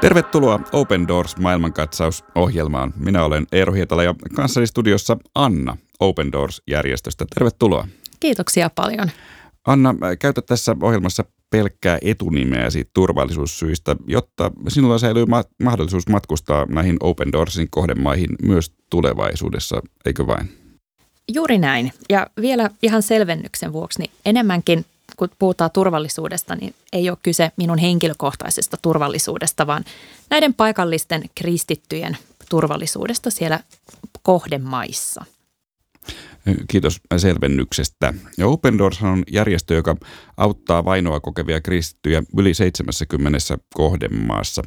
Tervetuloa Open Doors maailmankatsaus-ohjelmaan. Minä olen Eero Hietala ja kanssani studiossa Anna Open Doors-järjestöstä. Tervetuloa. Kiitoksia paljon. Anna, käytä tässä ohjelmassa pelkkää etunimeäsi turvallisuussyistä, jotta sinulla säilyy ma- mahdollisuus matkustaa näihin Open Doorsin kohdemaihin myös tulevaisuudessa, eikö vain? Juuri näin. Ja vielä ihan selvennyksen vuoksi, niin enemmänkin kun puhutaan turvallisuudesta, niin ei ole kyse minun henkilökohtaisesta turvallisuudesta, vaan näiden paikallisten kristittyjen turvallisuudesta siellä kohdemaissa. Kiitos selvennyksestä. Ja Open Doors on järjestö, joka auttaa vainoa kokevia kristittyjä yli 70 kohdemaassa.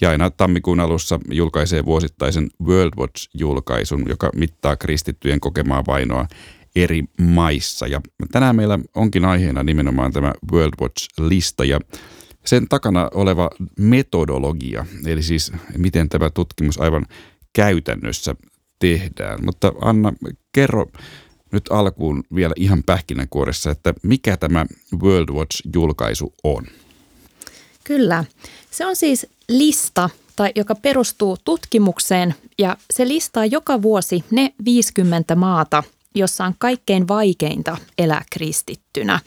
Ja aina tammikuun alussa julkaisee vuosittaisen World Watch-julkaisun, joka mittaa kristittyjen kokemaa vainoa eri maissa. Ja tänään meillä onkin aiheena nimenomaan tämä World Watch-lista ja sen takana oleva metodologia, eli siis miten tämä tutkimus aivan käytännössä tehdään. Mutta Anna, kerro nyt alkuun vielä ihan pähkinänkuoressa, että mikä tämä World Watch-julkaisu on? Kyllä. Se on siis lista, tai joka perustuu tutkimukseen ja se listaa joka vuosi ne 50 maata – jossa on kaikkein vaikeinta elää kristittynä.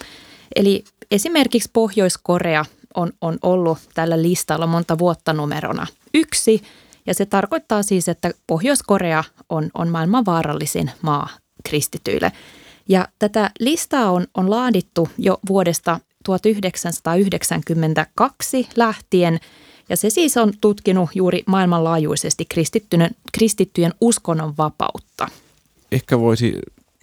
Eli esimerkiksi Pohjois-Korea on, on ollut tällä listalla monta vuotta numerona yksi, ja se tarkoittaa siis, että Pohjois-Korea on, on maailman vaarallisin maa kristityille. Ja tätä listaa on, on laadittu jo vuodesta 1992 lähtien, ja se siis on tutkinut juuri maailmanlaajuisesti kristittyjen uskonnon vapautta. Ehkä voisi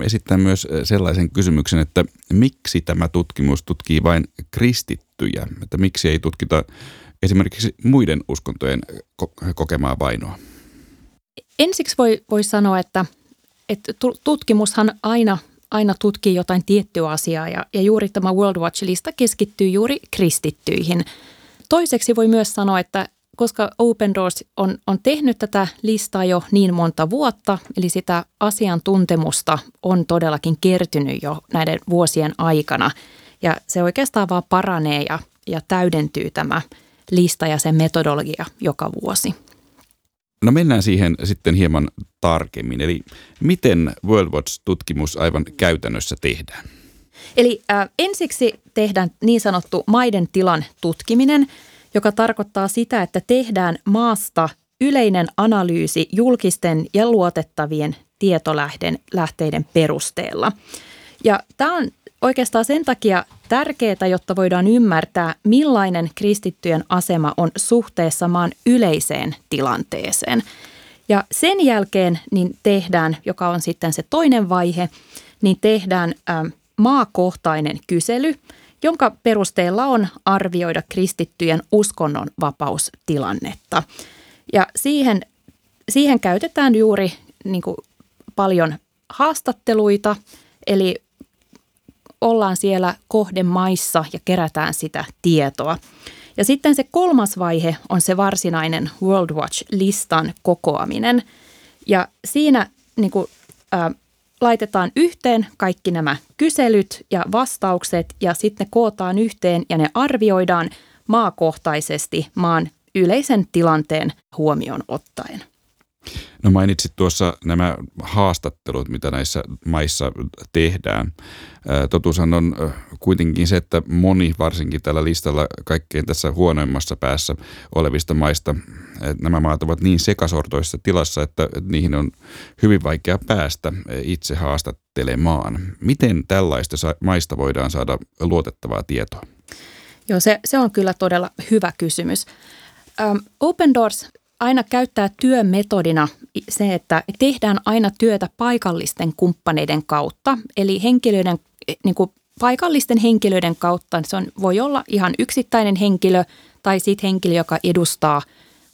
esittää myös sellaisen kysymyksen, että miksi tämä tutkimus tutkii vain kristittyjä, että miksi ei tutkita esimerkiksi muiden uskontojen kokemaa vainoa? Ensiksi voi, voi sanoa, että, että tutkimushan aina, aina tutkii jotain tiettyä asiaa ja, ja juuri tämä World Watch-lista keskittyy juuri kristittyihin. Toiseksi voi myös sanoa, että koska Open Doors on, on tehnyt tätä listaa jo niin monta vuotta, eli sitä asiantuntemusta on todellakin kertynyt jo näiden vuosien aikana. Ja se oikeastaan vaan paranee ja, ja täydentyy tämä lista ja sen metodologia joka vuosi. No mennään siihen sitten hieman tarkemmin. Eli miten World Watch-tutkimus aivan käytännössä tehdään? Eli äh, ensiksi tehdään niin sanottu maiden tilan tutkiminen – tarkoittaa sitä, että tehdään maasta yleinen analyysi julkisten ja luotettavien tietolähteiden perusteella. Ja tämä on oikeastaan sen takia tärkeää, jotta voidaan ymmärtää, millainen kristittyjen asema on suhteessa maan yleiseen tilanteeseen. Ja sen jälkeen niin tehdään, joka on sitten se toinen vaihe, niin tehdään ä, maakohtainen kysely – jonka perusteella on arvioida kristittyjen uskonnon vapaustilannetta. Ja siihen, siihen käytetään juuri niin kuin paljon haastatteluita, eli ollaan siellä kohdemaissa ja kerätään sitä tietoa. Ja sitten se kolmas vaihe on se varsinainen World Watch-listan kokoaminen. Ja siinä niin kuin, ä, laitetaan yhteen kaikki nämä kyselyt ja vastaukset ja sitten ne kootaan yhteen ja ne arvioidaan maakohtaisesti maan yleisen tilanteen huomioon ottaen. No mainitsit tuossa nämä haastattelut, mitä näissä maissa tehdään. Totuushan on kuitenkin se, että moni varsinkin tällä listalla kaikkein tässä huonoimmassa päässä olevista maista, nämä maat ovat niin sekasortoissa tilassa, että niihin on hyvin vaikea päästä itse haastattelemaan. Miten tällaista maista voidaan saada luotettavaa tietoa? Joo, se, se on kyllä todella hyvä kysymys. Um, Open Doors aina käyttää työmetodina se, että tehdään aina työtä paikallisten kumppaneiden kautta, eli henkilöiden, niin kuin paikallisten henkilöiden kautta. Se on, voi olla ihan yksittäinen henkilö tai sitten henkilö, joka edustaa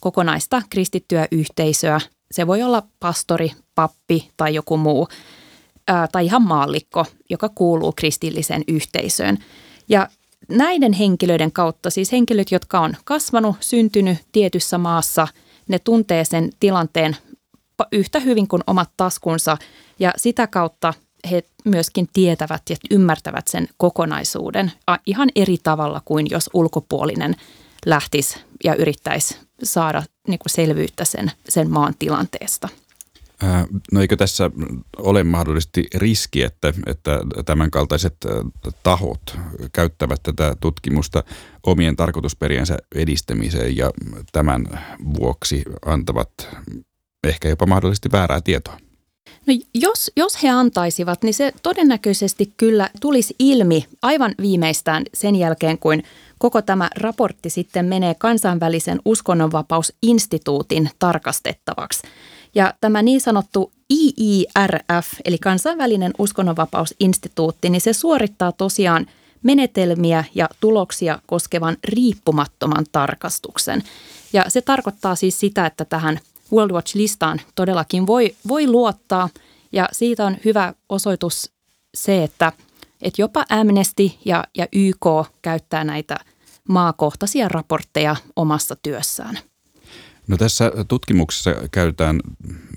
kokonaista kristittyä yhteisöä. Se voi olla pastori, pappi tai joku muu, ää, tai ihan maallikko, joka kuuluu kristilliseen yhteisöön. Ja näiden henkilöiden kautta, siis henkilöt, jotka on kasvanut, syntynyt tietyssä maassa – ne tuntee sen tilanteen yhtä hyvin kuin omat taskunsa ja sitä kautta he myöskin tietävät ja ymmärtävät sen kokonaisuuden ihan eri tavalla kuin jos ulkopuolinen lähtisi ja yrittäisi saada niin kuin selvyyttä sen, sen maan tilanteesta. No eikö tässä ole mahdollisesti riski, että, että tämänkaltaiset tahot käyttävät tätä tutkimusta omien tarkoitusperiensä edistämiseen ja tämän vuoksi antavat ehkä jopa mahdollisesti väärää tietoa? No jos, jos he antaisivat, niin se todennäköisesti kyllä tulisi ilmi aivan viimeistään sen jälkeen, kuin koko tämä raportti sitten menee kansainvälisen uskonnonvapausinstituutin tarkastettavaksi. Ja tämä niin sanottu IIRF, eli kansainvälinen uskonnonvapausinstituutti, niin se suorittaa tosiaan menetelmiä ja tuloksia koskevan riippumattoman tarkastuksen. Ja se tarkoittaa siis sitä, että tähän World Watch-listaan todellakin voi, voi luottaa ja siitä on hyvä osoitus se, että, että jopa Amnesty ja, ja YK käyttää näitä maakohtaisia raportteja omassa työssään. No tässä tutkimuksessa käytetään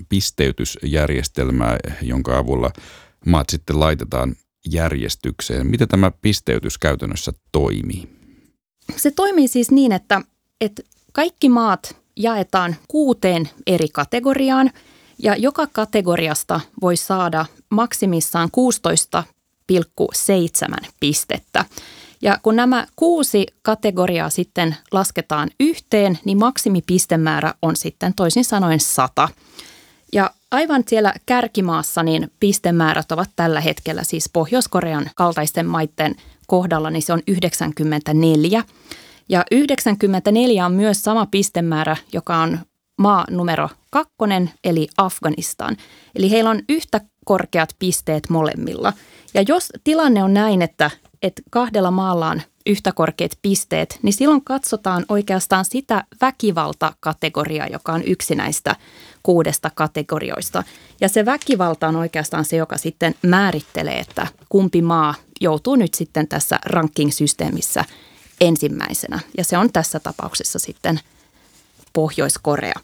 pisteytysjärjestelmää, jonka avulla maat sitten laitetaan järjestykseen. Miten tämä pisteytys käytännössä toimii? Se toimii siis niin, että, että kaikki maat jaetaan kuuteen eri kategoriaan ja joka kategoriasta voi saada maksimissaan 16,7 pistettä. Ja kun nämä kuusi kategoriaa sitten lasketaan yhteen, niin maksimipistemäärä on sitten toisin sanoen 100. Ja aivan siellä kärkimaassa niin pistemäärät ovat tällä hetkellä siis Pohjois-Korean kaltaisten maiden kohdalla, niin se on 94. Ja 94 on myös sama pistemäärä, joka on maa numero kakkonen, eli Afganistan. Eli heillä on yhtä korkeat pisteet molemmilla. Ja jos tilanne on näin, että, että kahdella maalla on yhtä korkeat pisteet, niin silloin katsotaan oikeastaan sitä väkivaltakategoriaa, joka on yksi näistä kuudesta kategorioista. Ja se väkivalta on oikeastaan se, joka sitten määrittelee, että kumpi maa joutuu nyt sitten tässä ranking-systeemissä ensimmäisenä. Ja se on tässä tapauksessa sitten Pohjois-Korea.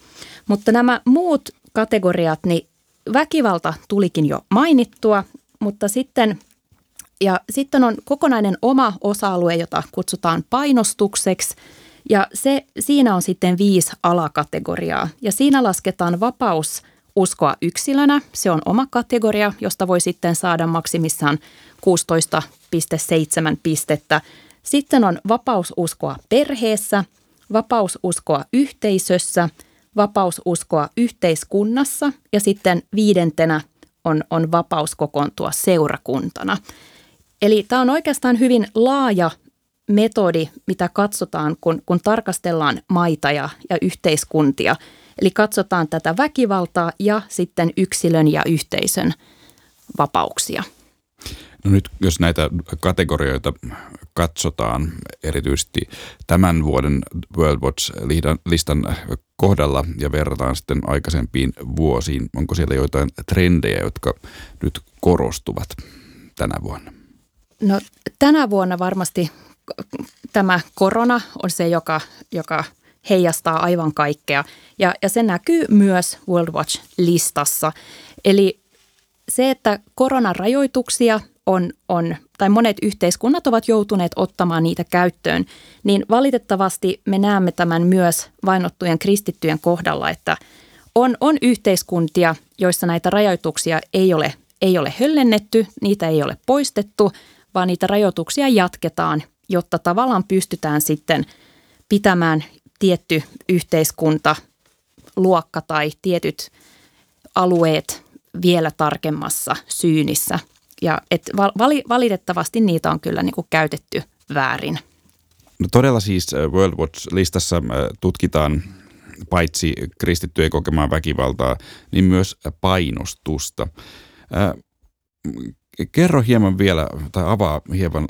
Mutta nämä muut kategoriat, niin väkivalta tulikin jo mainittua, mutta sitten ja sitten on kokonainen oma osa-alue, jota kutsutaan painostukseksi. Ja se, siinä on sitten viisi alakategoriaa. Ja siinä lasketaan vapaus uskoa yksilönä. Se on oma kategoria, josta voi sitten saada maksimissaan 16,7 pistettä. Sitten on vapaus uskoa perheessä, vapaus uskoa yhteisössä, vapaus uskoa yhteiskunnassa ja sitten viidentenä on, on vapaus kokoontua seurakuntana. Eli tämä on oikeastaan hyvin laaja metodi, mitä katsotaan, kun, kun tarkastellaan maita ja, ja yhteiskuntia. Eli katsotaan tätä väkivaltaa ja sitten yksilön ja yhteisön vapauksia. No nyt jos näitä kategorioita katsotaan erityisesti tämän vuoden World Watch-listan kohdalla ja verrataan sitten aikaisempiin vuosiin, onko siellä joitain trendejä, jotka nyt korostuvat tänä vuonna? No tänä vuonna varmasti tämä korona on se, joka, joka heijastaa aivan kaikkea ja, ja se näkyy myös World Watch-listassa. Eli se, että koronarajoituksia on, on, tai monet yhteiskunnat ovat joutuneet ottamaan niitä käyttöön, niin valitettavasti me näemme tämän myös vainottujen kristittyjen kohdalla, että on, on yhteiskuntia, joissa näitä rajoituksia ei ole, ei ole höllennetty, niitä ei ole poistettu, vaan niitä rajoituksia jatketaan, jotta tavallaan pystytään sitten pitämään tietty yhteiskunta, luokka tai tietyt alueet vielä tarkemmassa syynissä – ja et vali, valitettavasti niitä on kyllä niin käytetty väärin. No todella siis äh, World Watch-listassa äh, tutkitaan paitsi kristittyjen kokemaan väkivaltaa, niin myös painostusta. Kerro hieman vielä tai avaa hieman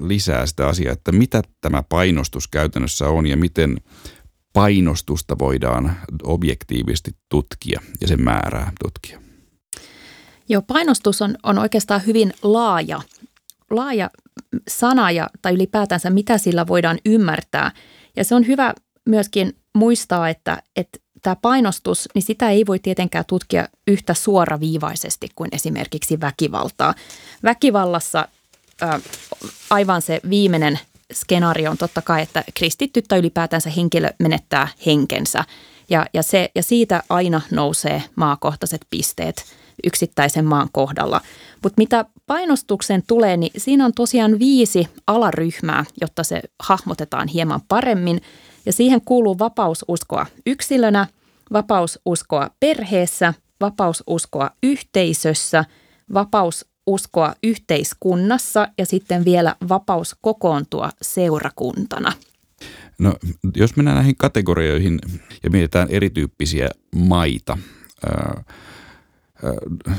lisää sitä asiaa, että mitä tämä painostus käytännössä on ja miten painostusta voidaan objektiivisesti tutkia ja sen määrää tutkia. Joo, painostus on, on oikeastaan hyvin laaja, laaja sana ja, tai ylipäätänsä mitä sillä voidaan ymmärtää. Ja se on hyvä myöskin muistaa, että, että tämä painostus, niin sitä ei voi tietenkään tutkia yhtä suoraviivaisesti kuin esimerkiksi väkivaltaa. Väkivallassa ä, aivan se viimeinen skenaario on totta kai, että kristitty tai ylipäätänsä henkilö menettää henkensä. Ja, ja, se, ja siitä aina nousee maakohtaiset pisteet yksittäisen maan kohdalla. Mutta mitä painostuksen tulee, niin siinä on tosiaan viisi alaryhmää, jotta se hahmotetaan hieman paremmin. Ja siihen kuuluu vapaus uskoa yksilönä, vapaus uskoa perheessä, vapaus uskoa yhteisössä, vapaus uskoa yhteiskunnassa ja sitten vielä vapaus kokoontua seurakuntana. No, jos mennään näihin kategorioihin ja mietitään erityyppisiä maita,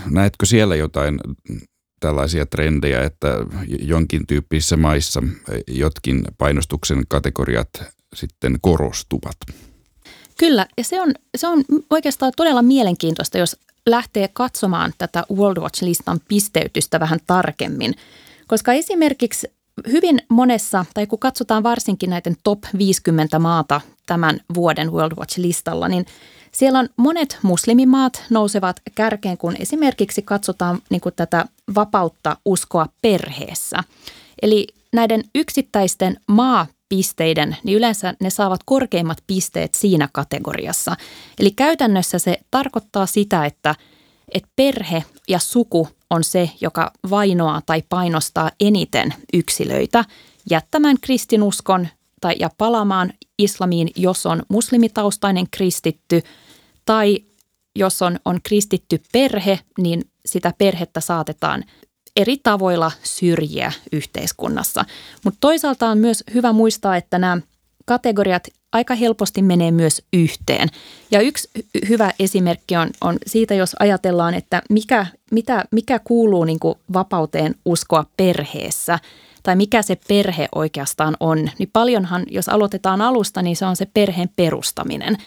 näetkö siellä jotain tällaisia trendejä, että jonkin tyyppisissä maissa jotkin painostuksen kategoriat sitten korostuvat? Kyllä, ja se on, se on oikeastaan todella mielenkiintoista, jos lähtee katsomaan tätä World Watch-listan pisteytystä vähän tarkemmin. Koska esimerkiksi hyvin monessa, tai kun katsotaan varsinkin näiden top 50 maata tämän vuoden World Watch-listalla, niin siellä on monet muslimimaat nousevat kärkeen, kun esimerkiksi katsotaan niin kuin tätä vapautta uskoa perheessä. Eli näiden yksittäisten maapisteiden, niin yleensä ne saavat korkeimmat pisteet siinä kategoriassa. Eli käytännössä se tarkoittaa sitä, että, että perhe ja suku on se, joka vainoaa tai painostaa eniten yksilöitä jättämään kristinuskon tai ja palaamaan islamiin, jos on muslimitaustainen kristitty – tai jos on, on kristitty perhe, niin sitä perhettä saatetaan eri tavoilla syrjiä yhteiskunnassa. Mutta toisaalta on myös hyvä muistaa, että nämä kategoriat aika helposti menee myös yhteen. Ja yksi hyvä esimerkki on, on siitä, jos ajatellaan, että mikä, mitä, mikä kuuluu niin kuin vapauteen uskoa perheessä tai mikä se perhe oikeastaan on. Niin paljonhan, jos aloitetaan alusta, niin se on se perheen perustaminen –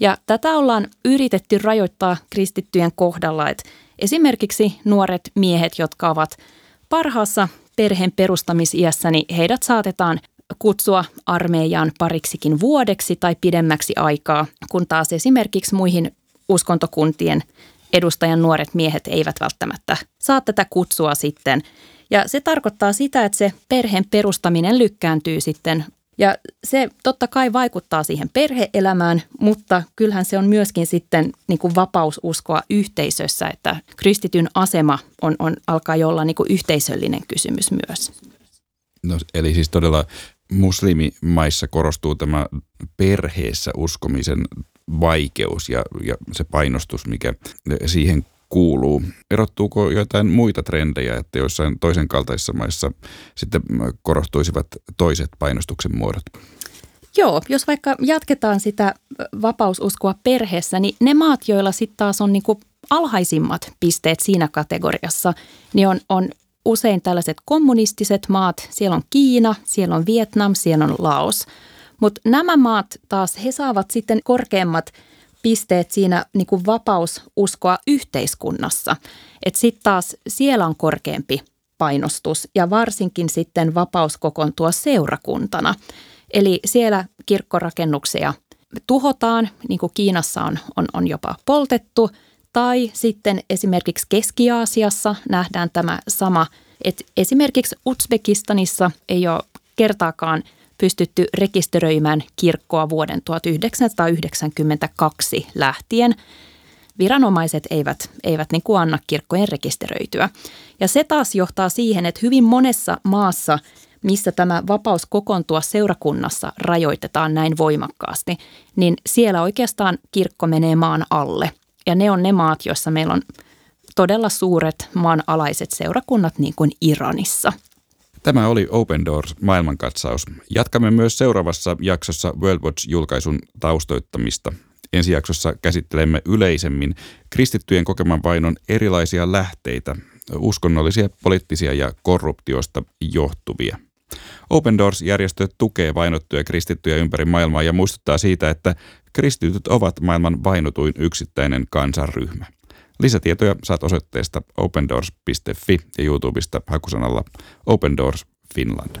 ja tätä ollaan yritetty rajoittaa kristittyjen kohdalla, että esimerkiksi nuoret miehet, jotka ovat parhaassa perheen perustamisiässä, niin heidät saatetaan kutsua armeijaan pariksikin vuodeksi tai pidemmäksi aikaa, kun taas esimerkiksi muihin uskontokuntien edustajan nuoret miehet eivät välttämättä saa tätä kutsua sitten. Ja se tarkoittaa sitä, että se perheen perustaminen lykkääntyy sitten ja se totta kai vaikuttaa siihen perheelämään, mutta kyllähän se on myöskin sitten niin kuin vapaususkoa yhteisössä, että kristityn asema on, on, alkaa jo olla niin kuin yhteisöllinen kysymys myös. No, eli siis todella muslimimaissa korostuu tämä perheessä uskomisen vaikeus ja, ja se painostus, mikä siihen kuuluu. Erottuuko jotain muita trendejä, että joissain toisen kaltaisissa maissa sitten korostuisivat toiset painostuksen muodot? Joo, jos vaikka jatketaan sitä vapaususkoa perheessä, niin ne maat, joilla sitten taas on niinku alhaisimmat pisteet siinä kategoriassa, niin on, on usein tällaiset kommunistiset maat. Siellä on Kiina, siellä on Vietnam, siellä on Laos. Mutta nämä maat taas, he saavat sitten korkeammat – pisteet siinä niin kuin vapaus uskoa yhteiskunnassa. Että sitten taas siellä on korkeampi painostus ja varsinkin sitten vapaus kokoontua seurakuntana. Eli siellä kirkkorakennuksia tuhotaan, niin kuin Kiinassa on, on, on jopa poltettu, tai sitten esimerkiksi Keski-Aasiassa nähdään tämä sama, että esimerkiksi Uzbekistanissa ei ole kertaakaan – pystytty rekisteröimään kirkkoa vuoden 1992 lähtien. Viranomaiset eivät, eivät niin kuin anna kirkkojen rekisteröityä. Ja se taas johtaa siihen, että hyvin monessa maassa, missä tämä vapaus kokoontua seurakunnassa rajoitetaan näin voimakkaasti, niin siellä oikeastaan kirkko menee maan alle. Ja ne on ne maat, joissa meillä on todella suuret maanalaiset seurakunnat, niin kuin Iranissa – Tämä oli Open Doors maailmankatsaus. Jatkamme myös seuraavassa jaksossa World Watch-julkaisun taustoittamista. Ensi jaksossa käsittelemme yleisemmin kristittyjen kokeman vainon erilaisia lähteitä, uskonnollisia, poliittisia ja korruptiosta johtuvia. Open Doors-järjestö tukee vainottuja kristittyjä ympäri maailmaa ja muistuttaa siitä, että kristityt ovat maailman vainotuin yksittäinen kansanryhmä. Lisätietoja saat osoitteesta opendoors.fi ja YouTubesta hakusanalla Open Doors Finland.